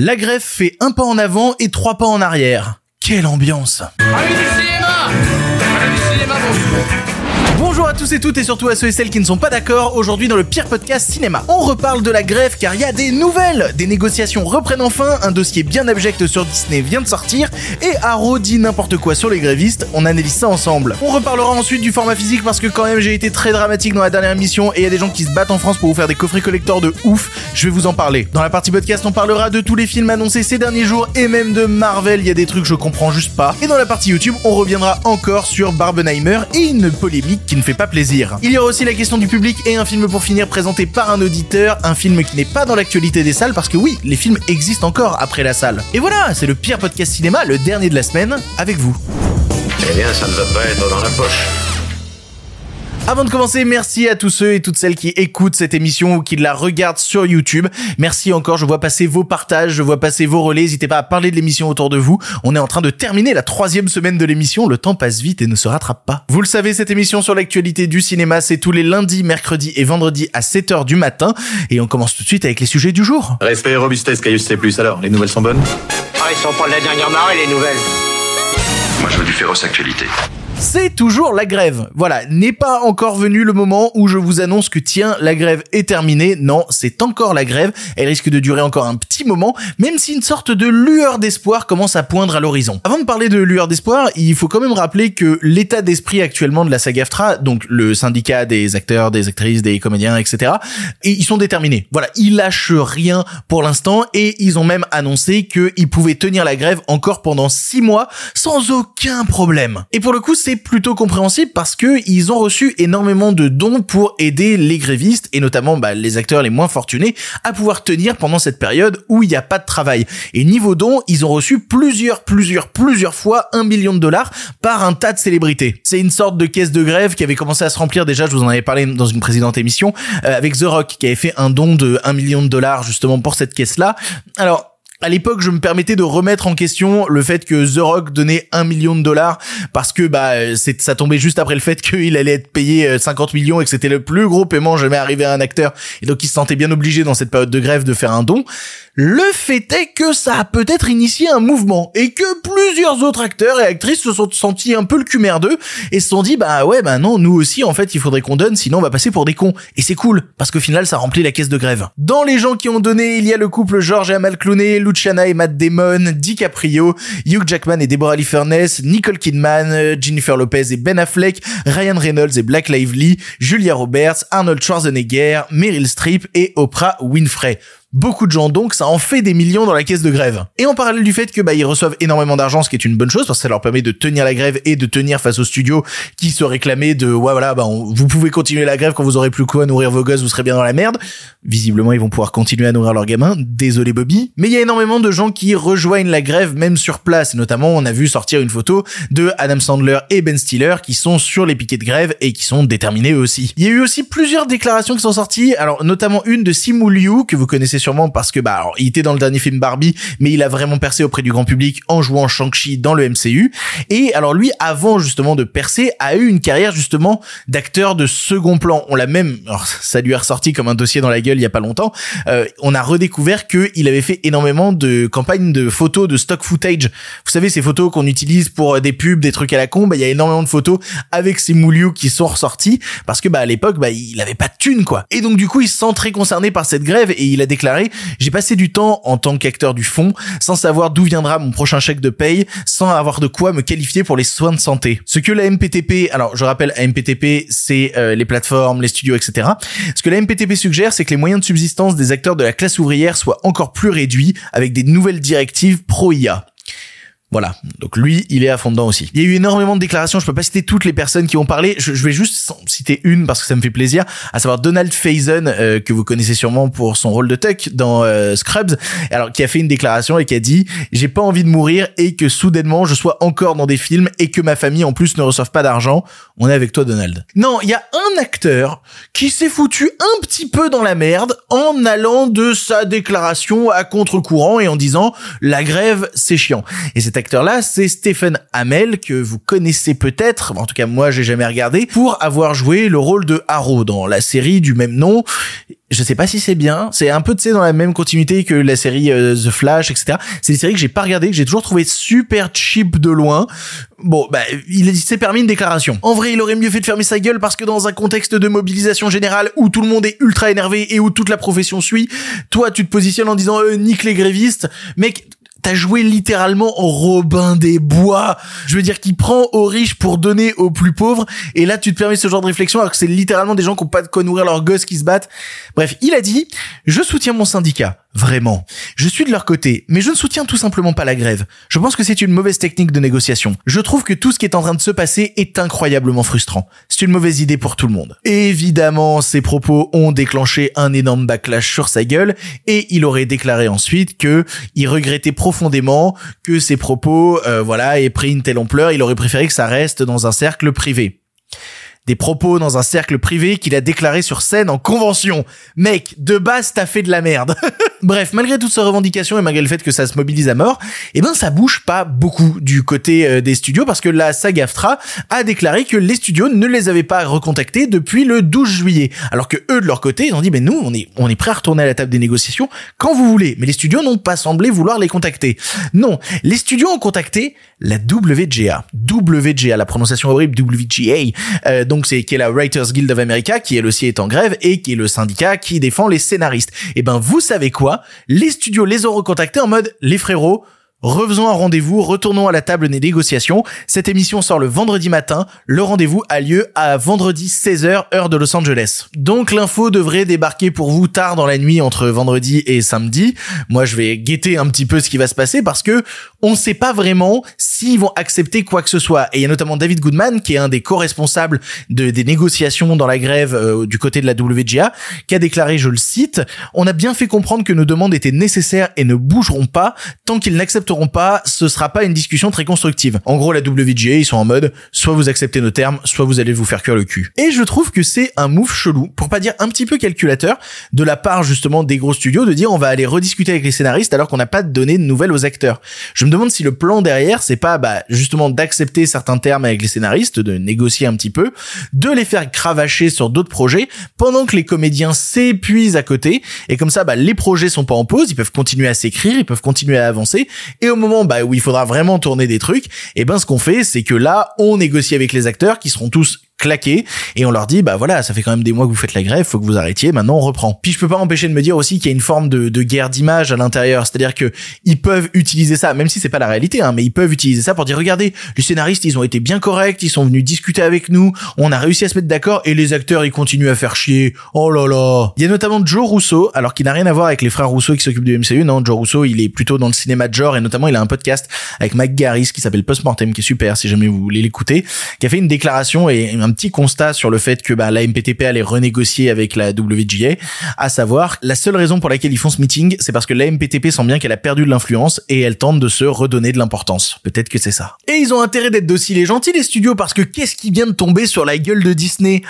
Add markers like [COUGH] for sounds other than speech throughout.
La greffe fait un pas en avant et trois pas en arrière. Quelle ambiance Bonjour à tous et toutes et surtout à ceux et celles qui ne sont pas d'accord. Aujourd'hui dans le pire podcast cinéma, on reparle de la grève car il y a des nouvelles. Des négociations reprennent enfin, un dossier bien abject sur Disney vient de sortir et Arrow dit n'importe quoi sur les grévistes. On analyse ça ensemble. On reparlera ensuite du format physique parce que quand même j'ai été très dramatique dans la dernière émission et il y a des gens qui se battent en France pour vous faire des coffrets collecteurs de ouf. Je vais vous en parler. Dans la partie podcast, on parlera de tous les films annoncés ces derniers jours et même de Marvel. Il y a des trucs je comprends juste pas. Et dans la partie YouTube, on reviendra encore sur Barbenheimer et une polémique qui ne fait pas plaisir. Il y aura aussi la question du public et un film pour finir présenté par un auditeur, un film qui n'est pas dans l'actualité des salles parce que oui, les films existent encore après la salle. Et voilà, c'est le pire podcast cinéma, le dernier de la semaine, avec vous. Eh bien, ça ne va pas être dans la poche. Avant de commencer, merci à tous ceux et toutes celles qui écoutent cette émission ou qui la regardent sur YouTube. Merci encore, je vois passer vos partages, je vois passer vos relais. N'hésitez pas à parler de l'émission autour de vous. On est en train de terminer la troisième semaine de l'émission. Le temps passe vite et ne se rattrape pas. Vous le savez, cette émission sur l'actualité du cinéma, c'est tous les lundis, mercredis et vendredis à 7h du matin. Et on commence tout de suite avec les sujets du jour. Respect et robustesse, Caius C+. Alors, les nouvelles sont bonnes? Ah, ils sont pas de la dernière marée, les nouvelles. Moi, je veux du féroce actualité. C'est toujours la grève. Voilà, n'est pas encore venu le moment où je vous annonce que tiens, la grève est terminée. Non, c'est encore la grève. Elle risque de durer encore un petit moment, même si une sorte de lueur d'espoir commence à poindre à l'horizon. Avant de parler de lueur d'espoir, il faut quand même rappeler que l'état d'esprit actuellement de la SAG-AFTRA, donc le syndicat des acteurs, des actrices, des comédiens, etc., et ils sont déterminés. Voilà, ils lâchent rien pour l'instant et ils ont même annoncé qu'ils pouvaient tenir la grève encore pendant six mois sans aucun problème. Et pour le coup, plutôt compréhensible parce que ils ont reçu énormément de dons pour aider les grévistes et notamment bah, les acteurs les moins fortunés à pouvoir tenir pendant cette période où il n'y a pas de travail. Et niveau dons, ils ont reçu plusieurs, plusieurs, plusieurs fois un million de dollars par un tas de célébrités. C'est une sorte de caisse de grève qui avait commencé à se remplir déjà, je vous en avais parlé dans une précédente émission, euh, avec The Rock qui avait fait un don de 1 million de dollars justement pour cette caisse-là. Alors, à l'époque, je me permettais de remettre en question le fait que The Rock donnait un million de dollars parce que bah c'est ça tombait juste après le fait qu'il allait être payé 50 millions et que c'était le plus gros paiement jamais arrivé à un acteur et donc il se sentait bien obligé dans cette période de grève de faire un don. Le fait est que ça a peut-être initié un mouvement et que plusieurs autres acteurs et actrices se sont sentis un peu le cul et se sont dit bah ouais bah non nous aussi en fait il faudrait qu'on donne sinon on va passer pour des cons et c'est cool parce qu'au final ça remplit la caisse de grève. Dans les gens qui ont donné il y a le couple George et Amal Clooney, Luciana et Matt Damon, DiCaprio, Hugh Jackman et Deborah Lee Furness, Nicole Kidman, Jennifer Lopez et Ben Affleck, Ryan Reynolds et Black Lively, Julia Roberts, Arnold Schwarzenegger, Meryl Streep et Oprah Winfrey beaucoup de gens donc ça en fait des millions dans la caisse de grève. Et en parallèle du fait que bah ils reçoivent énormément d'argent ce qui est une bonne chose parce que ça leur permet de tenir la grève et de tenir face aux studios qui se réclamaient de ouais voilà bah vous pouvez continuer la grève quand vous aurez plus quoi nourrir vos gosses vous serez bien dans la merde. Visiblement ils vont pouvoir continuer à nourrir leurs gamins. Désolé Bobby. Mais il y a énormément de gens qui rejoignent la grève même sur place. Notamment on a vu sortir une photo de Adam Sandler et Ben Stiller qui sont sur les piquets de grève et qui sont déterminés eux aussi. Il y a eu aussi plusieurs déclarations qui sont sorties. Alors notamment une de Simu Liu que vous connaissez sûrement parce que bah alors, il était dans le dernier film Barbie, mais il a vraiment percé auprès du grand public en jouant Shang-Chi dans le MCU. Et alors lui, avant justement de percer, a eu une carrière justement d'acteur de second plan. On l'a même, alors, ça lui est ressorti comme un dossier dans la gueule il y a pas longtemps. euh, on a redécouvert que il avait fait énormément de campagnes de photos de stock footage. Vous savez ces photos qu'on utilise pour euh, des pubs, des trucs à la con. Bah il y a énormément de photos avec ces Liu qui sont ressortis parce que bah à l'époque bah il avait pas de thune quoi. Et donc du coup il se sent très concerné par cette grève et il a déclaré j'ai passé du temps en tant qu'acteur du fond sans savoir d'où viendra mon prochain chèque de paye, sans avoir de quoi me qualifier pour les soins de santé. Ce que la MPTP, alors je rappelle, la MPTP, c'est euh, les plateformes, les studios, etc. Ce que la MPTP suggère, c'est que les moyens de subsistance des acteurs de la classe ouvrière soient encore plus réduits avec des nouvelles directives pro-IA. Voilà. Donc lui, il est à fond dedans aussi. Il y a eu énormément de déclarations. Je peux pas citer toutes les personnes qui ont parlé. Je, je vais juste citer une parce que ça me fait plaisir. À savoir Donald Faison, euh, que vous connaissez sûrement pour son rôle de Tuck dans euh, Scrubs. Alors, qui a fait une déclaration et qui a dit j'ai pas envie de mourir et que soudainement je sois encore dans des films et que ma famille en plus ne reçoive pas d'argent. On est avec toi, Donald. Non, il y a un acteur qui s'est foutu un petit peu dans la merde en allant de sa déclaration à contre-courant et en disant la grève c'est chiant. Et cet acteur-là, c'est Stephen Amell, que vous connaissez peut-être, en tout cas moi j'ai jamais regardé, pour avoir joué le rôle de Arrow dans la série du même nom. Je sais pas si c'est bien, c'est un peu tu sais dans la même continuité que la série euh, The Flash, etc. C'est des séries que j'ai pas regardé, que j'ai toujours trouvé super cheap de loin. Bon, bah, il s'est permis une déclaration. En vrai, il aurait mieux fait de fermer sa gueule parce que dans un contexte de mobilisation générale où tout le monde est ultra énervé et où toute la profession suit, toi, tu te positionnes en disant euh, nique les grévistes. Mec, T'as joué littéralement Robin des Bois. Je veux dire, qui prend aux riches pour donner aux plus pauvres. Et là, tu te permets ce genre de réflexion alors que c'est littéralement des gens qui ont pas de quoi nourrir leurs gosses qui se battent. Bref, il a dit, je soutiens mon syndicat. Vraiment. Je suis de leur côté, mais je ne soutiens tout simplement pas la grève. Je pense que c'est une mauvaise technique de négociation. Je trouve que tout ce qui est en train de se passer est incroyablement frustrant. C'est une mauvaise idée pour tout le monde. Évidemment, ces propos ont déclenché un énorme backlash sur sa gueule et il aurait déclaré ensuite que il regrettait profondément que ses propos, euh, voilà, aient pris une telle ampleur. Il aurait préféré que ça reste dans un cercle privé des propos dans un cercle privé qu'il a déclaré sur scène en convention. Mec, de base, t'as fait de la merde. [LAUGHS] Bref, malgré toutes ces revendications et malgré le fait que ça se mobilise à mort, eh ben ça bouge pas beaucoup du côté euh, des studios parce que la SAG-AFTRA a déclaré que les studios ne les avaient pas recontactés depuis le 12 juillet. Alors que eux de leur côté, ils ont dit mais nous on est on est prêt à retourner à la table des négociations quand vous voulez. Mais les studios n'ont pas semblé vouloir les contacter. Non, les studios ont contacté la WGA. WGA, la prononciation horrible WGA. Euh, donc c'est qui est la Writers Guild of America qui elle aussi est en grève et qui est le syndicat qui défend les scénaristes. Et eh ben vous savez quoi? Les studios les ont recontactés en mode les frérots Refaisons un rendez-vous, retournons à la table des négociations. Cette émission sort le vendredi matin. Le rendez-vous a lieu à vendredi 16h, heure de Los Angeles. Donc l'info devrait débarquer pour vous tard dans la nuit entre vendredi et samedi. Moi, je vais guetter un petit peu ce qui va se passer parce que on ne sait pas vraiment s'ils vont accepter quoi que ce soit. Et il y a notamment David Goodman, qui est un des co-responsables de, des négociations dans la grève euh, du côté de la WGA, qui a déclaré, je le cite, on a bien fait comprendre que nos demandes étaient nécessaires et ne bougeront pas tant qu'ils n'acceptent pas, ce sera pas une discussion très constructive. En gros, la WGA, ils sont en mode, soit vous acceptez nos termes, soit vous allez vous faire cuire le cul. Et je trouve que c'est un move chelou, pour pas dire un petit peu calculateur, de la part justement des gros studios de dire on va aller rediscuter avec les scénaristes alors qu'on n'a pas donné de nouvelles aux acteurs. Me demande si le plan derrière, c'est pas bah, justement d'accepter certains termes avec les scénaristes, de négocier un petit peu, de les faire cravacher sur d'autres projets pendant que les comédiens s'épuisent à côté et comme ça bah, les projets sont pas en pause, ils peuvent continuer à s'écrire, ils peuvent continuer à avancer et au moment bah, où il faudra vraiment tourner des trucs, et eh ben ce qu'on fait, c'est que là, on négocie avec les acteurs qui seront tous claqué et on leur dit bah voilà ça fait quand même des mois que vous faites la grève faut que vous arrêtiez maintenant on reprend. Puis je peux pas empêcher de me dire aussi qu'il y a une forme de, de guerre d'image à l'intérieur c'est à dire que ils peuvent utiliser ça même si c'est pas la réalité hein, mais ils peuvent utiliser ça pour dire regardez les scénaristes ils ont été bien corrects ils sont venus discuter avec nous on a réussi à se mettre d'accord et les acteurs ils continuent à faire chier. Oh là là. Il y a notamment Joe Russo alors qu'il n'a rien à voir avec les frères Russo qui s'occupent du MCU non Joe Russo il est plutôt dans le cinéma de genre et notamment il a un podcast avec Mike Garris qui s'appelle Postmortem qui est super si jamais vous voulez l'écouter qui a fait une déclaration et petit constat sur le fait que bah, la MPTP allait renégocier avec la WGA, à savoir la seule raison pour laquelle ils font ce meeting, c'est parce que la MPTP sent bien qu'elle a perdu de l'influence et elle tente de se redonner de l'importance. Peut-être que c'est ça. Et ils ont intérêt d'être dociles et gentils les studios parce que qu'est-ce qui vient de tomber sur la gueule de Disney?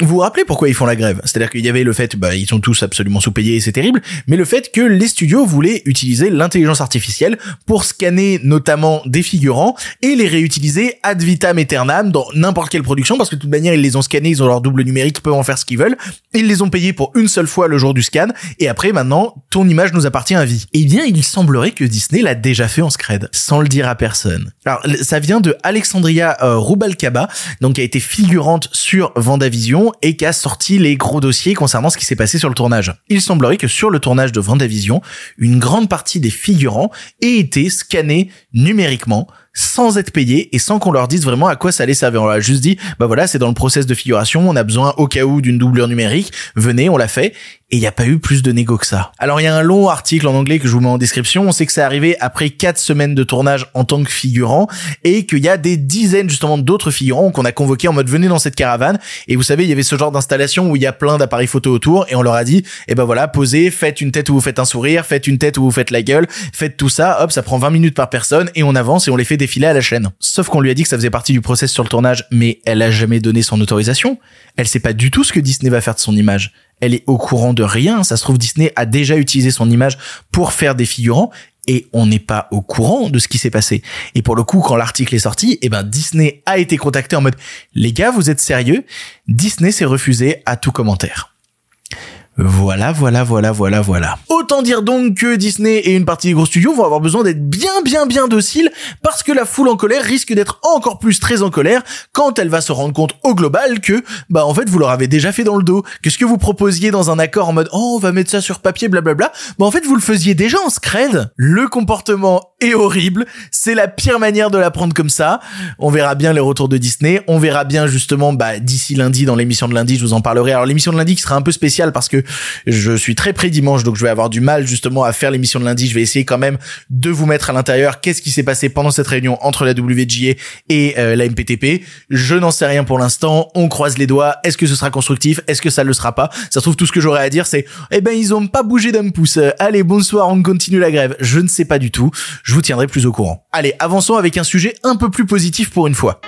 Vous vous rappelez pourquoi ils font la grève? C'est-à-dire qu'il y avait le fait, bah ils sont tous absolument sous-payés et c'est terrible, mais le fait que les studios voulaient utiliser l'intelligence artificielle pour scanner notamment des figurants et les réutiliser ad vitam aeternam dans n'importe quelle production parce que de toute manière ils les ont scannés, ils ont leur double numérique, ils peuvent en faire ce qu'ils veulent. Ils les ont payés pour une seule fois le jour du scan, et après, maintenant, ton image nous appartient à vie. Eh bien, il semblerait que Disney l'a déjà fait en scred, sans le dire à personne. Alors, ça vient de Alexandria euh, Rubalcaba, donc qui a été figurante sur Vendavision et qui a sorti les gros dossiers concernant ce qui s'est passé sur le tournage. Il semblerait que sur le tournage de Vendavision, une grande partie des figurants aient été scannés numériquement sans être payé et sans qu'on leur dise vraiment à quoi ça allait servir. On leur a juste dit, bah voilà, c'est dans le process de figuration, on a besoin au cas où d'une doublure numérique, venez, on l'a fait et il n'y a pas eu plus de négo que ça. Alors il y a un long article en anglais que je vous mets en description. On sait que c'est arrivé après quatre semaines de tournage en tant que figurant et qu'il y a des dizaines justement d'autres figurants qu'on a convoqués en mode venez dans cette caravane. Et vous savez, il y avait ce genre d'installation où il y a plein d'appareils photo autour et on leur a dit, eh ben voilà, posez, faites une tête où vous faites un sourire, faites une tête où vous faites la gueule, faites tout ça. Hop, ça prend 20 minutes par personne et on avance et on les fait défiler à la chaîne. Sauf qu'on lui a dit que ça faisait partie du process sur le tournage, mais elle a jamais donné son autorisation. Elle sait pas du tout ce que Disney va faire de son image elle est au courant de rien. Ça se trouve, Disney a déjà utilisé son image pour faire des figurants et on n'est pas au courant de ce qui s'est passé. Et pour le coup, quand l'article est sorti, eh ben Disney a été contacté en mode les gars, vous êtes sérieux? Disney s'est refusé à tout commentaire. Voilà, voilà, voilà, voilà, voilà. Autant dire donc que Disney et une partie des gros studios vont avoir besoin d'être bien, bien, bien dociles parce que la foule en colère risque d'être encore plus très en colère quand elle va se rendre compte au global que, bah, en fait, vous leur avez déjà fait dans le dos. Que ce que vous proposiez dans un accord en mode, oh, on va mettre ça sur papier, blablabla, bah, en fait, vous le faisiez déjà en scred. Le comportement est horrible. C'est la pire manière de l'apprendre comme ça. On verra bien les retours de Disney. On verra bien, justement, bah, d'ici lundi, dans l'émission de lundi, je vous en parlerai. Alors, l'émission de lundi qui sera un peu spéciale parce que je suis très près dimanche, donc je vais avoir du mal justement à faire l'émission de lundi. Je vais essayer quand même de vous mettre à l'intérieur qu'est-ce qui s'est passé pendant cette réunion entre la WGA et euh, la MPTP. Je n'en sais rien pour l'instant. On croise les doigts. Est-ce que ce sera constructif? Est-ce que ça le sera pas? Ça se trouve tout ce que j'aurais à dire, c'est eh ben ils ont pas bougé d'un pouce. Allez, bonsoir, on continue la grève. Je ne sais pas du tout. Je vous tiendrai plus au courant. Allez, avançons avec un sujet un peu plus positif pour une fois.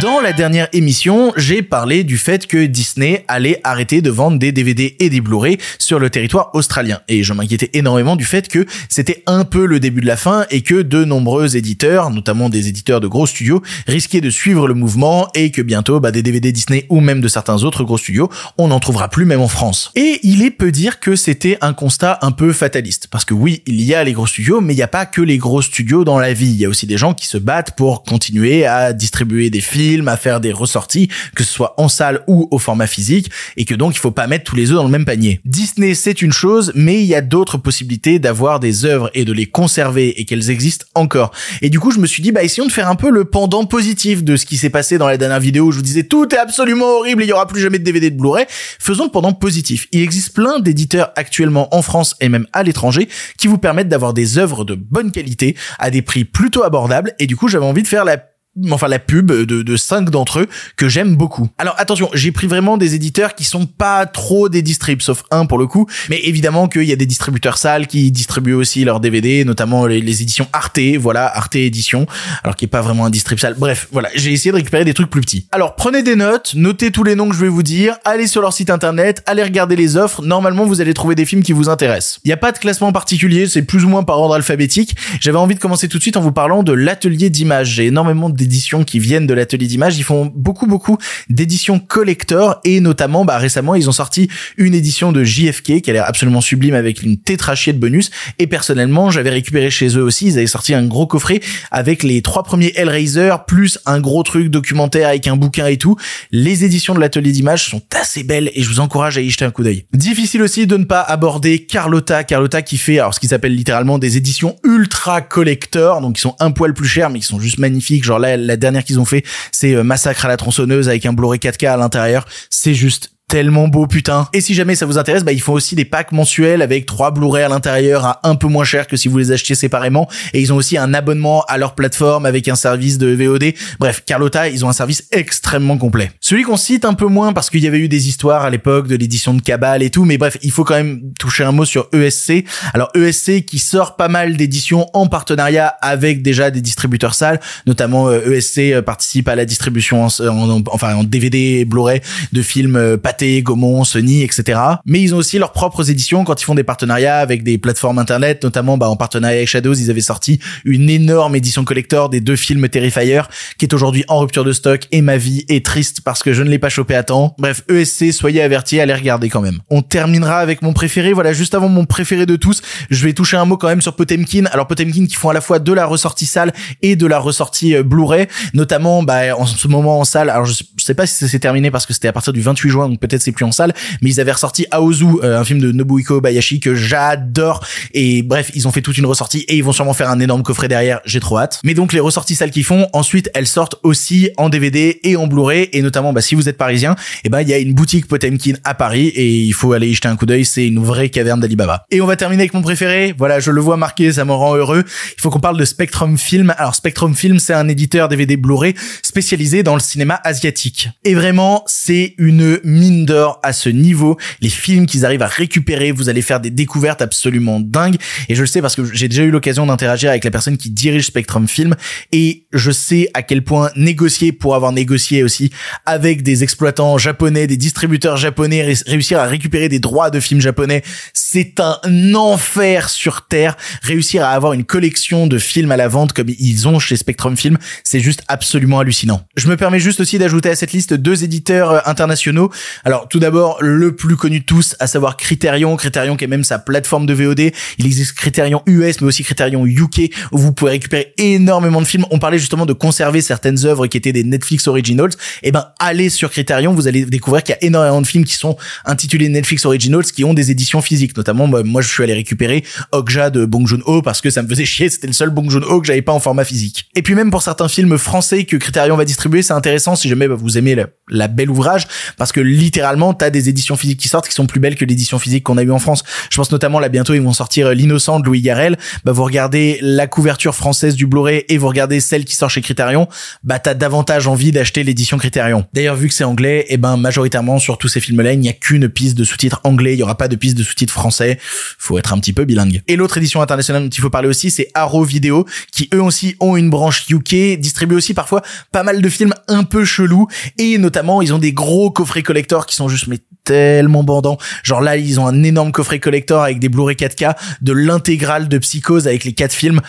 Dans la dernière émission, j'ai parlé du fait que Disney allait arrêter de vendre des DVD et des Blu-ray sur le territoire australien. Et je m'inquiétais énormément du fait que c'était un peu le début de la fin et que de nombreux éditeurs, notamment des éditeurs de gros studios, risquaient de suivre le mouvement et que bientôt, bah, des DVD Disney ou même de certains autres gros studios, on n'en trouvera plus même en France. Et il est peu dire que c'était un constat un peu fataliste. Parce que oui, il y a les gros studios, mais il n'y a pas que les gros studios dans la vie. Il y a aussi des gens qui se battent pour continuer à distribuer des films, à faire des ressorties, que ce soit en salle ou au format physique, et que donc il faut pas mettre tous les œufs dans le même panier. Disney, c'est une chose, mais il y a d'autres possibilités d'avoir des œuvres et de les conserver et qu'elles existent encore. Et du coup, je me suis dit, bah, essayons de faire un peu le pendant positif de ce qui s'est passé dans la dernière vidéo où je vous disais tout est absolument horrible, il y aura plus jamais de DVD de Blu-ray. Faisons le pendant positif. Il existe plein d'éditeurs actuellement en France et même à l'étranger qui vous permettent d'avoir des œuvres de bonne qualité à des prix plutôt abordables. Et du coup, j'avais envie de faire la enfin la pub de, de cinq d'entre eux que j'aime beaucoup. Alors attention, j'ai pris vraiment des éditeurs qui sont pas trop des distribs, sauf un pour le coup, mais évidemment qu'il y a des distributeurs sales qui distribuent aussi leurs DVD, notamment les, éditions Arte, voilà, Arte Édition, alors qui est pas vraiment un distrib sale. Bref, voilà, j'ai essayé de récupérer des trucs plus petits. Alors prenez des notes, notez tous les noms que je vais vous dire, allez sur leur site internet, allez regarder les offres, normalement vous allez trouver des films qui vous intéressent. Il n'y a pas de classement particulier, c'est plus ou moins par ordre alphabétique. J'avais envie de commencer tout de suite en vous parlant de l'atelier d'image. J'ai énormément d'éditions qui viennent de l'atelier d'image. Ils font beaucoup beaucoup d'éditions collector et notamment bah récemment ils ont sorti une édition de JFK qui a l'air absolument sublime avec une tétrachier de bonus et personnellement j'avais récupéré chez eux aussi ils avaient sorti un gros coffret avec les trois premiers Hellraiser plus un gros truc documentaire avec un bouquin et tout. Les éditions de l'atelier d'image sont assez belles et je vous encourage à y jeter un coup d'œil. Difficile aussi de ne pas aborder Carlotta, Carlotta qui fait alors ce qu'ils s'appelle littéralement des éditions ultra collector donc ils sont un poil plus chers mais ils sont juste magnifiques genre là la dernière qu'ils ont fait, c'est euh, Massacre à la tronçonneuse avec un Blu-ray 4K à l'intérieur. C'est juste tellement beau putain. Et si jamais ça vous intéresse, bah ils font aussi des packs mensuels avec trois Blu-ray à l'intérieur à un peu moins cher que si vous les achetiez séparément. Et ils ont aussi un abonnement à leur plateforme avec un service de VOD. Bref, Carlotta, ils ont un service extrêmement complet. Celui qu'on cite un peu moins parce qu'il y avait eu des histoires à l'époque de l'édition de Cabal et tout, mais bref, il faut quand même toucher un mot sur ESC. Alors ESC qui sort pas mal d'éditions en partenariat avec déjà des distributeurs sales, notamment ESC euh, e euh, participe à la distribution en, enfin en DVD Blu-ray de films euh, Gaumont, Sony, etc. Mais ils ont aussi leurs propres éditions quand ils font des partenariats avec des plateformes internet, notamment bah, en partenariat avec Shadows, ils avaient sorti une énorme édition collector des deux films Terrifier, qui est aujourd'hui en rupture de stock et ma vie est triste parce que je ne l'ai pas chopé à temps. Bref, ESC, soyez avertis, allez regarder quand même. On terminera avec mon préféré, voilà, juste avant mon préféré de tous, je vais toucher un mot quand même sur Potemkin. Alors Potemkin qui font à la fois de la ressortie salle et de la ressortie euh, Blu-ray, notamment bah, en ce moment en salle. Alors je sais pas si ça s'est terminé parce que c'était à partir du 28 juin, donc peut peut-être c'est plus en salle, mais ils avaient ressorti Aozu, euh, un film de Nobuhiko Bayashi que j'adore. Et bref, ils ont fait toute une ressortie et ils vont sûrement faire un énorme coffret derrière. J'ai trop hâte. Mais donc les ressorties salles qu'ils font, ensuite elles sortent aussi en DVD et en Blu-ray et notamment bah, si vous êtes parisien, et eh ben il y a une boutique Potemkin à Paris et il faut aller y jeter un coup d'œil. C'est une vraie caverne d'Alibaba. Et on va terminer avec mon préféré. Voilà, je le vois marqué, ça me rend heureux. Il faut qu'on parle de Spectrum Film. Alors Spectrum Film, c'est un éditeur DVD Blu-ray spécialisé dans le cinéma asiatique. Et vraiment, c'est une mine mine d'or à ce niveau. Les films qu'ils arrivent à récupérer, vous allez faire des découvertes absolument dingues. Et je le sais parce que j'ai déjà eu l'occasion d'interagir avec la personne qui dirige Spectrum Film et je sais à quel point négocier pour avoir négocié aussi avec des exploitants japonais, des distributeurs japonais, réussir à récupérer des droits de films japonais, c'est un enfer sur terre. Réussir à avoir une collection de films à la vente comme ils ont chez Spectrum Film, c'est juste absolument hallucinant. Je me permets juste aussi d'ajouter à cette liste deux éditeurs euh, internationaux. Alors tout d'abord le plus connu de tous, à savoir Criterion, Criterion qui est même sa plateforme de VOD. Il existe Criterion US mais aussi Criterion UK où vous pouvez récupérer énormément de films. On parlait justement de conserver certaines œuvres qui étaient des Netflix Originals. Eh ben allez sur Criterion, vous allez découvrir qu'il y a énormément de films qui sont intitulés Netflix Originals qui ont des éditions physiques. Notamment bah, moi je suis allé récupérer Okja de Bong Joon-ho parce que ça me faisait chier, c'était le seul Bong Joon-ho que j'avais pas en format physique. Et puis même pour certains films français que Criterion va distribuer, c'est intéressant si jamais bah, vous aimez la, belle ouvrage parce que littéralement t'as des éditions physiques qui sortent qui sont plus belles que l'édition physique qu'on a eu en France. Je pense notamment là bientôt ils vont sortir euh, l'innocent de Louis Garrel. Bah vous regardez la couverture française du Blu-ray et vous regardez celle qui sort chez Criterion, bah t'as davantage envie d'acheter l'édition Criterion. D'ailleurs vu que c'est anglais, et eh ben majoritairement sur tous ces films-là il n'y a qu'une piste de sous-titres anglais, il y aura pas de piste de sous-titres français. Faut être un petit peu bilingue. Et l'autre édition internationale dont il faut parler aussi, c'est Arrow Video qui eux aussi ont une branche UK, distribue aussi parfois pas mal de films un peu chelous et notamment ils ont des gros coffrets collector qui sont juste mais tellement bandants. Genre là, ils ont un énorme coffret collector avec des Blu-ray 4K de l'intégrale de Psychose avec les quatre films.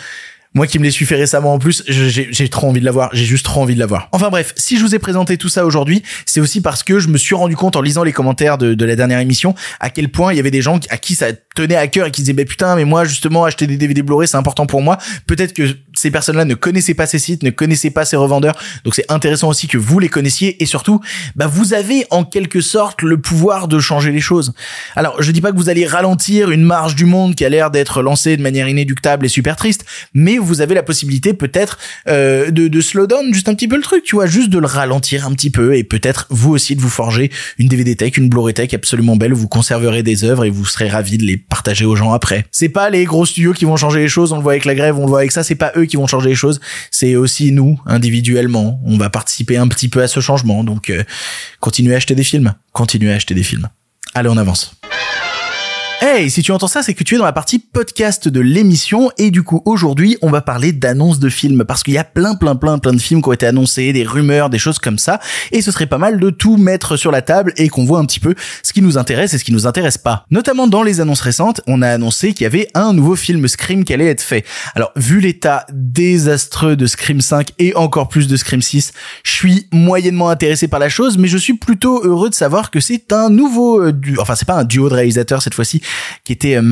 Moi qui me les suis fait récemment en plus, j'ai trop envie de l'avoir. J'ai juste trop envie de l'avoir. Enfin bref, si je vous ai présenté tout ça aujourd'hui, c'est aussi parce que je me suis rendu compte en lisant les commentaires de la dernière émission à quel point il y avait des gens à qui ça tenait à cœur et qui disaient bah putain mais moi justement acheter des DVD Blu-ray c'est important pour moi. Peut-être que ces personnes-là ne connaissaient pas ces sites, ne connaissaient pas ces revendeurs. Donc c'est intéressant aussi que vous les connaissiez et surtout, bah vous avez en quelque sorte le pouvoir de changer les choses. Alors je dis pas que vous allez ralentir une marge du monde qui a l'air d'être lancée de manière inéductable et super triste, mais vous avez la possibilité peut-être euh, de, de slow down juste un petit peu le truc, tu vois, juste de le ralentir un petit peu et peut-être vous aussi de vous forger une DVD tech, une Blu-ray tech absolument belle où vous conserverez des œuvres et vous serez ravis de les partager aux gens après. C'est pas les gros studios qui vont changer les choses, on le voit avec la grève, on le voit avec ça, c'est pas eux qui vont changer les choses, c'est aussi nous individuellement, on va participer un petit peu à ce changement. Donc euh, continuez à acheter des films, continuez à acheter des films. Allez, on avance. Hey, si tu entends ça, c'est que tu es dans la partie podcast de l'émission et du coup aujourd'hui on va parler d'annonces de films parce qu'il y a plein plein plein plein de films qui ont été annoncés, des rumeurs, des choses comme ça et ce serait pas mal de tout mettre sur la table et qu'on voit un petit peu ce qui nous intéresse et ce qui nous intéresse pas. Notamment dans les annonces récentes, on a annoncé qu'il y avait un nouveau film Scream qui allait être fait. Alors vu l'état désastreux de Scream 5 et encore plus de Scream 6, je suis moyennement intéressé par la chose mais je suis plutôt heureux de savoir que c'est un nouveau euh, du... enfin c'est pas un duo de réalisateurs cette fois-ci qui était euh,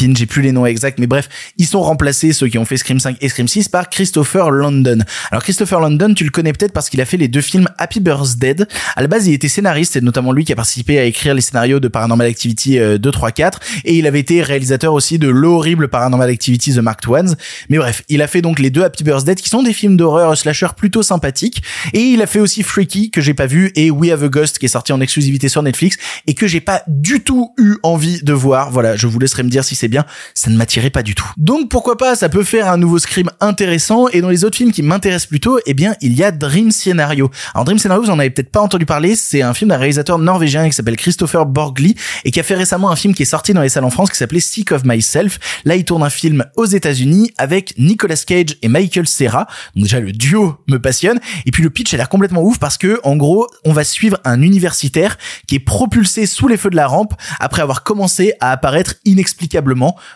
J'ai plus les noms exacts, mais bref, ils sont remplacés, ceux qui ont fait Scream 5 et Scream 6, par Christopher London. Alors Christopher London, tu le connais peut-être parce qu'il a fait les deux films Happy Birthday. À la base, il était scénariste, c'est notamment lui qui a participé à écrire les scénarios de Paranormal Activity 2, 3, 4, et il avait été réalisateur aussi de l'horrible Paranormal Activity The Marked Ones. Mais bref, il a fait donc les deux Happy Birthday qui sont des films d'horreur slasher plutôt sympathiques, et il a fait aussi Freaky que j'ai pas vu et We Have a Ghost qui est sorti en exclusivité sur Netflix et que j'ai pas du tout eu envie de voir. Voilà, je vous laisserai me dire si c'est bien, ça ne m'attirait pas du tout. Donc pourquoi pas, ça peut faire un nouveau Scream intéressant, et dans les autres films qui m'intéressent plutôt, eh bien, il y a Dream Scenario. Alors Dream Scenario, vous en avez peut-être pas entendu parler, c'est un film d'un réalisateur norvégien qui s'appelle Christopher Borgli, et qui a fait récemment un film qui est sorti dans les salles en France qui s'appelait Sick of Myself. Là, il tourne un film aux États-Unis avec Nicolas Cage et Michael Cera. Donc déjà, le duo me passionne. Et puis le pitch a l'air complètement ouf parce que, en gros, on va suivre un universitaire qui est propulsé sous les feux de la rampe après avoir commencé à apparaître inexplicablement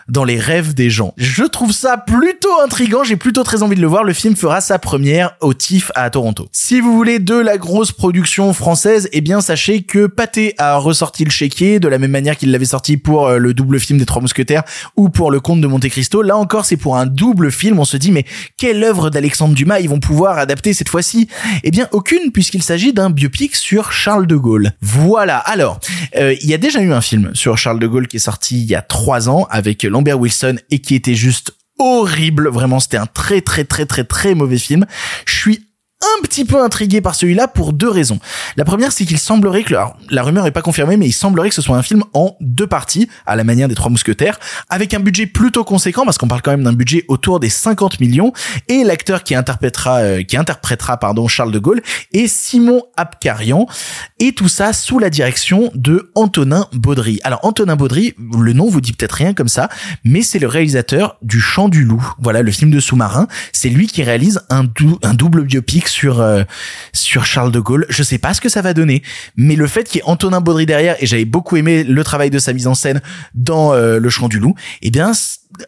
dans les rêves des gens. Je trouve ça plutôt intrigant, j'ai plutôt très envie de le voir. Le film fera sa première au TIFF à Toronto. Si vous voulez de la grosse production française, eh bien sachez que Pathé a ressorti le chéquier de la même manière qu'il l'avait sorti pour euh, le double film des Trois Mousquetaires ou pour le Comte de Monte Cristo. Là encore, c'est pour un double film. On se dit mais quelle œuvre d'Alexandre Dumas ils vont pouvoir adapter cette fois-ci? Eh bien aucune puisqu'il s'agit d'un biopic sur Charles de Gaulle. Voilà. Alors, euh, il y a déjà eu un film sur Charles de Gaulle qui est sorti il y a trois ans avec Lambert Wilson et qui était juste horrible. Vraiment, c'était un très très très très très mauvais film. Je suis un petit peu intrigué par celui-là pour deux raisons. La première, c'est qu'il semblerait que, alors, la rumeur est pas confirmée, mais il semblerait que ce soit un film en deux parties, à la manière des Trois Mousquetaires, avec un budget plutôt conséquent, parce qu'on parle quand même d'un budget autour des 50 millions, et l'acteur qui interprétera, euh, qui interprétera, pardon, Charles de Gaulle, est Simon Abkarian, et tout ça sous la direction de Antonin Baudry. Alors, Antonin Baudry, le nom vous dit peut-être rien comme ça, mais c'est le réalisateur du Chant du Loup. Voilà, le film de sous-marin. C'est lui qui réalise un, un double biopic sur, euh, sur Charles de Gaulle. Je sais pas ce que ça va donner, mais le fait qu'il y ait Antonin Baudry derrière, et j'avais beaucoup aimé le travail de sa mise en scène dans euh, Le Chant du Loup, eh bien,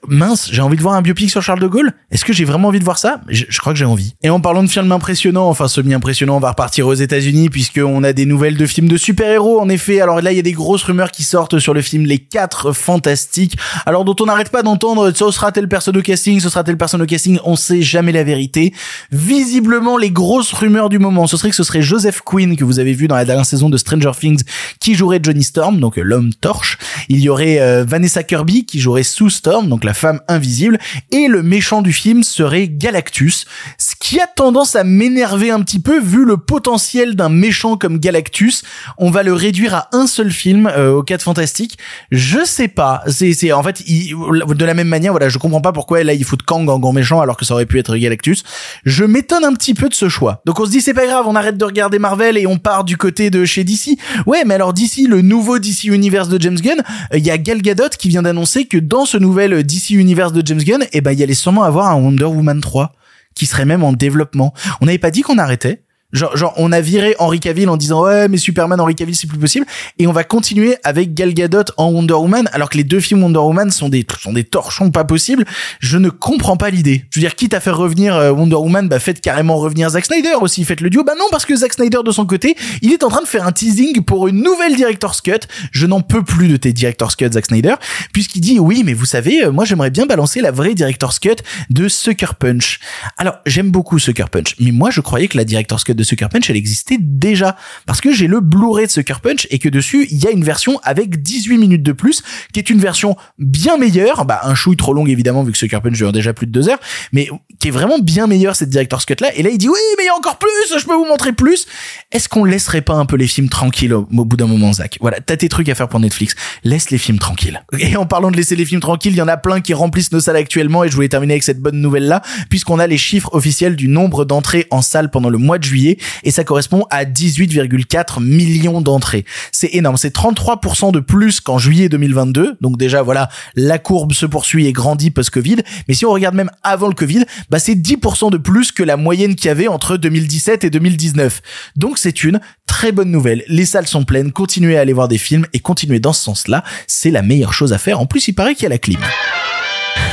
mince, j'ai envie de voir un biopic sur Charles de Gaulle. Est-ce que j'ai vraiment envie de voir ça? Je, crois que j'ai envie. Et en parlant de films impressionnants, enfin semi-impressionnants, on va repartir aux États-Unis puisqu'on a des nouvelles de films de super-héros. En effet, alors là, il y a des grosses rumeurs qui sortent sur le film Les Quatre Fantastiques. Alors dont on n'arrête pas d'entendre, ce sera tel personne au casting, ce sera tel personne au casting. On sait jamais la vérité. Visiblement, les grosses rumeurs du moment, ce serait que ce serait Joseph Quinn que vous avez vu dans la dernière saison de Stranger Things qui jouerait Johnny Storm, donc l'homme torche. Il y aurait euh, Vanessa Kirby qui jouerait Sue Storm, donc la femme invisible, et le méchant du film serait Galactus, ce qui a tendance à m'énerver un petit peu vu le potentiel d'un méchant comme Galactus. On va le réduire à un seul film euh, au 4 fantastique. Je sais pas, c'est en fait de la même manière, voilà, je comprends pas pourquoi là il fout Kang en grand méchant alors que ça aurait pu être Galactus. Je m'étonne un petit peu de ce choix. Donc on se dit c'est pas grave, on arrête de regarder Marvel et on part du côté de chez DC. Ouais, mais alors DC, le nouveau DC Universe de James Gunn, euh, il y a Gal Gadot qui vient d'annoncer que dans ce nouvel DC Universe univers de James Gunn, eh ben il y allait sûrement avoir un Wonder Woman 3 qui serait même en développement. On n'avait pas dit qu'on arrêtait. Genre, genre, on a viré Henry Cavill en disant ouais mais Superman Henry Cavill c'est plus possible et on va continuer avec Gal Gadot en Wonder Woman alors que les deux films Wonder Woman sont des sont des torchons pas possibles. Je ne comprends pas l'idée. Je veux dire quitte à faire revenir euh, Wonder Woman, bah faites carrément revenir Zack Snyder aussi, faites le duo. Bah non parce que Zack Snyder de son côté, il est en train de faire un teasing pour une nouvelle director's cut. Je n'en peux plus de tes director's cut Zack Snyder puisqu'il dit oui mais vous savez euh, moi j'aimerais bien balancer la vraie director's cut de Sucker Punch. Alors j'aime beaucoup Sucker Punch mais moi je croyais que la director's cut de Sucker Punch, elle existait déjà. Parce que j'ai le Blu-ray de Sucker Punch et que dessus, il y a une version avec 18 minutes de plus, qui est une version bien meilleure. Bah, un chouille trop long, évidemment, vu que Sucker Punch dure déjà plus de deux heures, mais qui est vraiment bien meilleure, cette Director's Cut là. Et là, il dit, oui, mais il y a encore plus, je peux vous montrer plus. Est-ce qu'on laisserait pas un peu les films tranquilles au, bout d'un moment, Zach? Voilà, t'as tes trucs à faire pour Netflix. Laisse les films tranquilles. Et en parlant de laisser les films tranquilles, il y en a plein qui remplissent nos salles actuellement et je voulais terminer avec cette bonne nouvelle là, puisqu'on a les chiffres officiels du nombre d'entrées en salle pendant le mois de juillet et ça correspond à 18,4 millions d'entrées. C'est énorme, c'est 33% de plus qu'en juillet 2022. Donc déjà voilà, la courbe se poursuit et grandit post-Covid, mais si on regarde même avant le Covid, bah c'est 10% de plus que la moyenne qu'il y avait entre 2017 et 2019. Donc c'est une très bonne nouvelle. Les salles sont pleines, continuez à aller voir des films et continuez dans ce sens-là, c'est la meilleure chose à faire. En plus, il paraît qu'il y a la clim.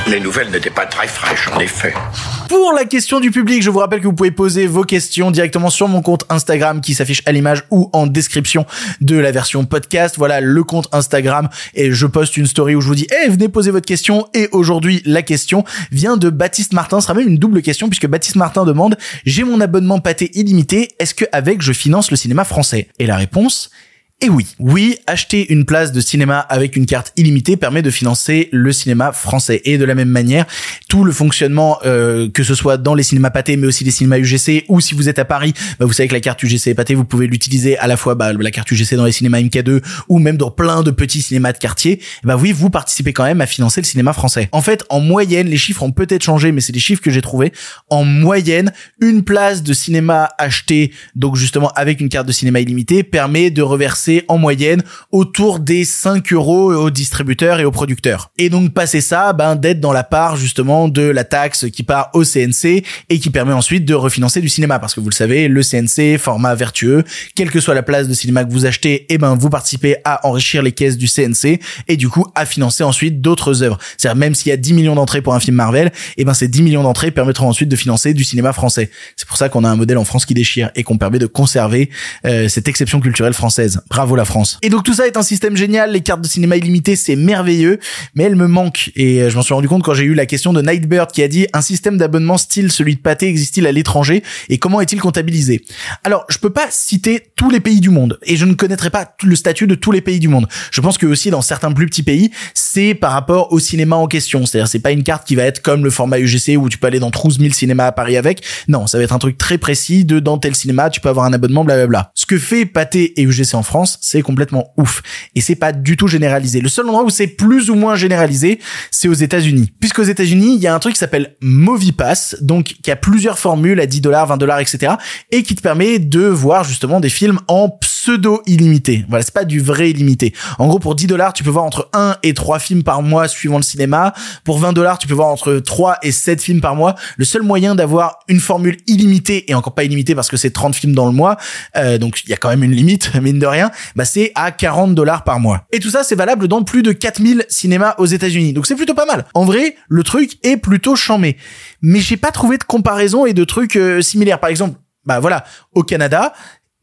Les nouvelles n'étaient pas très fraîches, en effet. Pour la question du public, je vous rappelle que vous pouvez poser vos questions directement sur mon compte Instagram qui s'affiche à l'image ou en description de la version podcast. Voilà le compte Instagram et je poste une story où je vous dis, eh, venez poser votre question. Et aujourd'hui, la question vient de Baptiste Martin. Ce sera même une double question puisque Baptiste Martin demande, j'ai mon abonnement pâté illimité. Est-ce que avec je finance le cinéma français? Et la réponse, et oui, oui, acheter une place de cinéma avec une carte illimitée permet de financer le cinéma français. Et de la même manière, tout le fonctionnement, euh, que ce soit dans les cinémas pâtés, mais aussi les cinémas UGC, ou si vous êtes à Paris, bah vous savez que la carte UGC pâté, vous pouvez l'utiliser à la fois bah, la carte UGC dans les cinémas MK2 ou même dans plein de petits cinémas de quartier. Bah oui, vous participez quand même à financer le cinéma français. En fait, en moyenne, les chiffres ont peut-être changé, mais c'est les chiffres que j'ai trouvés. En moyenne, une place de cinéma achetée, donc justement avec une carte de cinéma illimitée, permet de reverser en moyenne autour des 5 euros aux distributeurs et aux producteurs. Et donc passer ça, ben d'être dans la part justement de la taxe qui part au CNC et qui permet ensuite de refinancer du cinéma parce que vous le savez, le CNC format vertueux, quelle que soit la place de cinéma que vous achetez, et eh ben vous participez à enrichir les caisses du CNC et du coup à financer ensuite d'autres œuvres. C'est-à-dire même s'il y a 10 millions d'entrées pour un film Marvel, et eh ben ces 10 millions d'entrées permettront ensuite de financer du cinéma français. C'est pour ça qu'on a un modèle en France qui déchire et qu'on permet de conserver euh, cette exception culturelle française. Bravo la France. Et donc tout ça est un système génial, les cartes de cinéma illimitées, c'est merveilleux, mais elles me manquent. Et euh, je m'en suis rendu compte quand j'ai eu la question de Nightbird qui a dit un système d'abonnement style celui de Pathé existe-t-il à l'étranger? Et comment est-il comptabilisé? Alors, je peux pas citer tous les pays du monde et je ne connaîtrai pas le statut de tous les pays du monde. Je pense que aussi dans certains plus petits pays, c'est par rapport au cinéma en question. C'est-à-dire c'est pas une carte qui va être comme le format UGC où tu peux aller dans 12 000 cinémas à Paris avec. Non, ça va être un truc très précis de dans tel cinéma, tu peux avoir un abonnement, blablabla. Ce que fait Pathé et UGC en France, c'est complètement ouf. Et c'est pas du tout généralisé. Le seul endroit où c'est plus ou moins généralisé, c'est aux États-Unis. Puisqu'aux États-Unis, il y a un truc qui s'appelle MoviePass, donc qui a plusieurs formules à 10 dollars, 20 dollars, etc. et qui te permet de voir justement des films en pseudo illimité. Voilà, c'est pas du vrai illimité. En gros, pour 10 dollars, tu peux voir entre 1 et 3 films par mois suivant le cinéma. Pour 20 dollars, tu peux voir entre 3 et 7 films par mois. Le seul moyen d'avoir une formule illimitée et encore pas illimitée parce que c'est 30 films dans le mois, euh, donc il y a quand même une limite, [LAUGHS] mine de rien, bah c'est à 40 dollars par mois. Et tout ça, c'est valable dans plus de 4000 cinémas aux États-Unis. Donc c'est plutôt pas mal. En vrai, le truc est plutôt chambé. Mais j'ai pas trouvé de comparaison et de trucs euh, similaires. Par exemple, bah voilà, au Canada,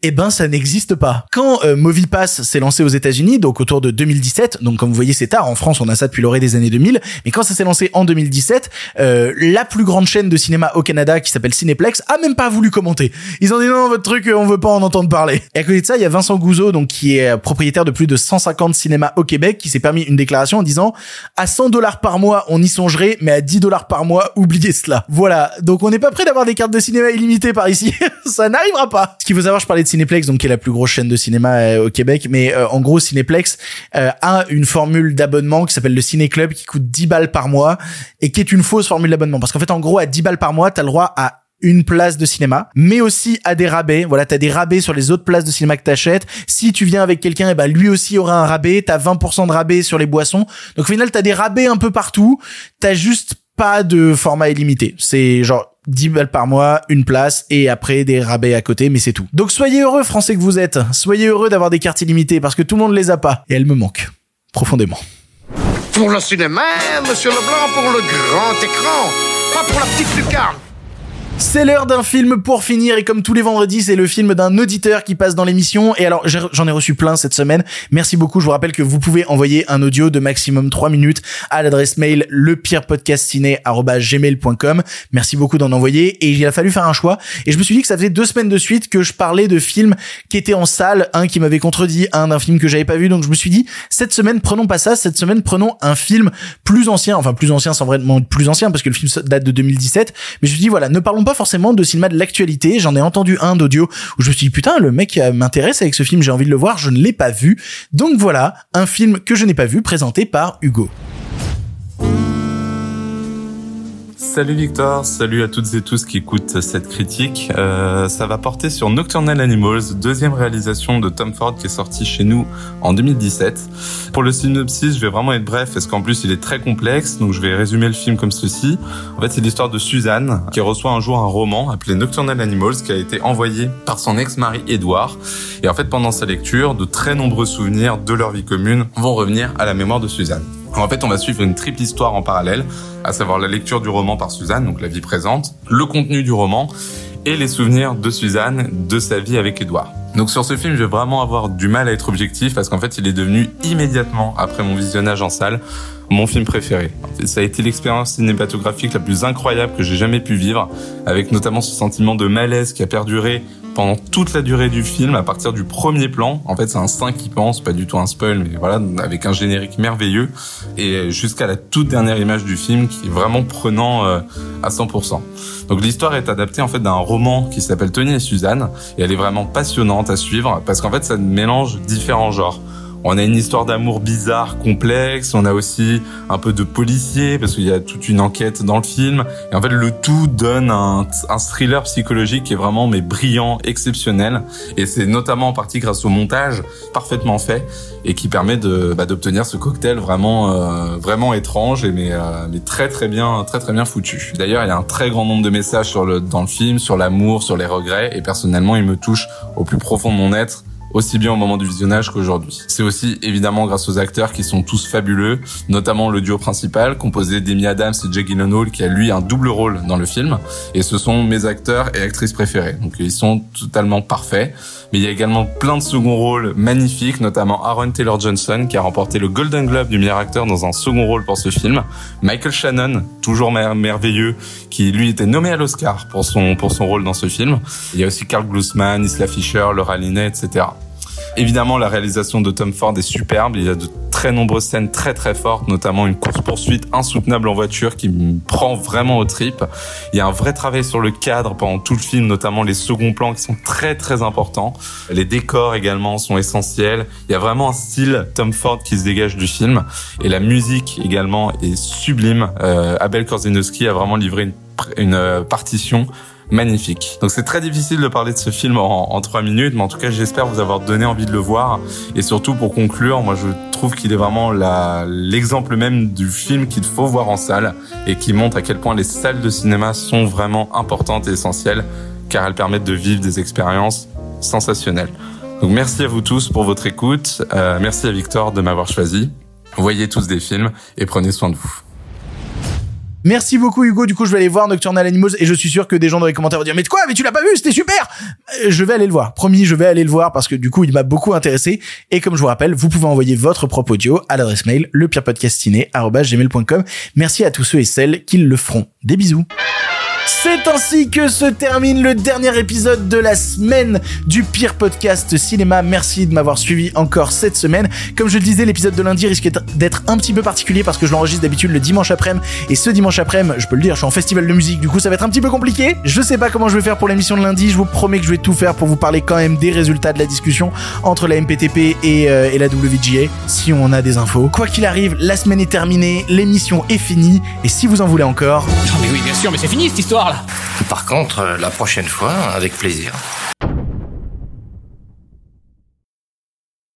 eh ben ça n'existe pas. Quand euh, MoviePass s'est lancé aux États-Unis, donc autour de 2017, donc comme vous voyez c'est tard, en France on a ça depuis l'orée des années 2000, mais quand ça s'est lancé en 2017, euh, la plus grande chaîne de cinéma au Canada qui s'appelle Cineplex a même pas voulu commenter. Ils ont dit non votre truc on veut pas en entendre parler. Et à côté de ça il y a Vincent Gouzeau donc qui est propriétaire de plus de 150 cinémas au Québec qui s'est permis une déclaration en disant à 100 dollars par mois on y songerait mais à 10 dollars par mois oubliez cela. Voilà donc on n'est pas prêt d'avoir des cartes de cinéma illimitées par ici, [LAUGHS] ça n'arrivera pas. Ce qu'il faut savoir je parlais de Cineplex, donc qui est la plus grosse chaîne de cinéma euh, au Québec, mais euh, en gros Cineplex euh, a une formule d'abonnement qui s'appelle le Ciné Club qui coûte 10 balles par mois et qui est une fausse formule d'abonnement parce qu'en fait en gros à 10 balles par mois, t'as le droit à une place de cinéma, mais aussi à des rabais. Voilà, t'as des rabais sur les autres places de cinéma que t'achètes. Si tu viens avec quelqu'un, et eh ben lui aussi aura un rabais. T'as 20% de rabais sur les boissons. Donc au final, t'as des rabais un peu partout. T'as juste pas de format illimité. C'est genre 10 balles par mois, une place et après des rabais à côté, mais c'est tout. Donc soyez heureux, Français que vous êtes. Soyez heureux d'avoir des cartes illimitées parce que tout le monde les a pas et elles me manquent profondément. Pour le cinéma, monsieur Leblanc, pour le grand écran, pas pour la petite lucarne. C'est l'heure d'un film pour finir et comme tous les vendredis, c'est le film d'un auditeur qui passe dans l'émission. Et alors, j'en ai reçu plein cette semaine. Merci beaucoup. Je vous rappelle que vous pouvez envoyer un audio de maximum 3 minutes à l'adresse mail lepirepodcastciné@gmail.com. Merci beaucoup d'en envoyer. Et il a fallu faire un choix. Et je me suis dit que ça faisait deux semaines de suite que je parlais de films qui étaient en salle, un qui m'avait contredit, un d'un film que j'avais pas vu. Donc je me suis dit, cette semaine, prenons pas ça. Cette semaine, prenons un film plus ancien. Enfin, plus ancien sans vraiment plus ancien parce que le film date de 2017. Mais je me suis dit, voilà, ne parlons pas forcément de cinéma de l'actualité. J'en ai entendu un d'audio où je me suis dit putain le mec m'intéresse avec ce film, j'ai envie de le voir, je ne l'ai pas vu. Donc voilà, un film que je n'ai pas vu présenté par Hugo. Salut Victor, salut à toutes et tous qui écoutent cette critique. Euh, ça va porter sur Nocturnal Animals, deuxième réalisation de Tom Ford qui est sorti chez nous en 2017. Pour le synopsis, je vais vraiment être bref parce qu'en plus il est très complexe, donc je vais résumer le film comme ceci. En fait, c'est l'histoire de Suzanne qui reçoit un jour un roman appelé Nocturnal Animals qui a été envoyé par son ex-mari Edouard. Et en fait, pendant sa lecture, de très nombreux souvenirs de leur vie commune vont revenir à la mémoire de Suzanne. En fait, on va suivre une triple histoire en parallèle, à savoir la lecture du roman par Suzanne, donc la vie présente, le contenu du roman et les souvenirs de Suzanne de sa vie avec Edouard. Donc sur ce film, je vais vraiment avoir du mal à être objectif parce qu'en fait, il est devenu immédiatement après mon visionnage en salle mon film préféré. Ça a été l'expérience cinématographique la plus incroyable que j'ai jamais pu vivre, avec notamment ce sentiment de malaise qui a perduré pendant toute la durée du film, à partir du premier plan. En fait, c'est un 5 qui pense, pas du tout un spoil, mais voilà, avec un générique merveilleux, et jusqu'à la toute dernière image du film qui est vraiment prenant euh, à 100%. Donc l'histoire est adaptée en fait d'un roman qui s'appelle Tony et Suzanne, et elle est vraiment passionnante à suivre, parce qu'en fait, ça mélange différents genres. On a une histoire d'amour bizarre, complexe. On a aussi un peu de policier parce qu'il y a toute une enquête dans le film. Et en fait, le tout donne un, thriller psychologique qui est vraiment mais brillant, exceptionnel. Et c'est notamment en partie grâce au montage parfaitement fait et qui permet de bah, d'obtenir ce cocktail vraiment euh, vraiment étrange et mais, euh, mais très très bien très très bien foutu. D'ailleurs, il y a un très grand nombre de messages sur le dans le film sur l'amour, sur les regrets et personnellement, il me touche au plus profond de mon être aussi bien au moment du visionnage qu'aujourd'hui. C'est aussi évidemment grâce aux acteurs qui sont tous fabuleux, notamment le duo principal composé d'Amy Adams et Jake Gyllenhaal qui a lui un double rôle dans le film et ce sont mes acteurs et actrices préférés. Donc ils sont totalement parfaits. Mais il y a également plein de seconds rôles magnifiques, notamment Aaron Taylor Johnson qui a remporté le Golden Globe du meilleur acteur dans un second rôle pour ce film. Michael Shannon, toujours merveilleux, qui lui était nommé à l'Oscar pour son pour son rôle dans ce film. Il y a aussi Carl Glusman, Isla Fisher, Laura Linney, etc. Évidemment, la réalisation de Tom Ford est superbe. Il y a de très nombreuses scènes très très fortes, notamment une course-poursuite insoutenable en voiture qui me prend vraiment au trip. Il y a un vrai travail sur le cadre pendant tout le film, notamment les seconds plans qui sont très très importants. Les décors également sont essentiels. Il y a vraiment un style Tom Ford qui se dégage du film. Et la musique également est sublime. Euh, Abel Korzinowski a vraiment livré une, une euh, partition magnifique. Donc c'est très difficile de parler de ce film en, trois minutes, mais en tout cas j'espère vous avoir donné envie de le voir. Et surtout pour conclure, moi je trouve qu'il est vraiment l'exemple même du film qu'il faut voir en salle et qui montre à quel point les salles de cinéma sont vraiment importantes et essentielles car elles permettent de vivre des expériences sensationnelles. Donc merci à vous tous pour votre écoute. Euh, merci à Victor de m'avoir choisi. Voyez tous des films et prenez soin de vous. Merci beaucoup Hugo. Du coup, je vais aller voir Nocturnal Animals et je suis sûr que des gens dans les commentaires vont dire mais quoi Mais tu l'as pas vu C'était super. Euh, je vais aller le voir. Promis, je vais aller le voir parce que du coup, il m'a beaucoup intéressé. Et comme je vous rappelle, vous pouvez envoyer votre propre audio à l'adresse mail lepirepodcastiné@gmail.com. Merci à tous ceux et celles qui le feront. Des bisous. C'est ainsi que se termine le dernier épisode de la semaine du pire podcast cinéma. Merci de m'avoir suivi encore cette semaine. Comme je le disais, l'épisode de lundi risque d'être un petit peu particulier parce que je l'enregistre d'habitude le dimanche après-midi. Et ce dimanche après-midi, je peux le dire, je suis en festival de musique. Du coup, ça va être un petit peu compliqué. Je sais pas comment je vais faire pour l'émission de lundi. Je vous promets que je vais tout faire pour vous parler quand même des résultats de la discussion entre la MPTP et, euh, et la WGA. Si on a des infos. Quoi qu'il arrive, la semaine est terminée. L'émission est finie. Et si vous en voulez encore. Non mais oui, bien sûr, mais c'est fini cette histoire par contre, euh, la prochaine fois, avec plaisir.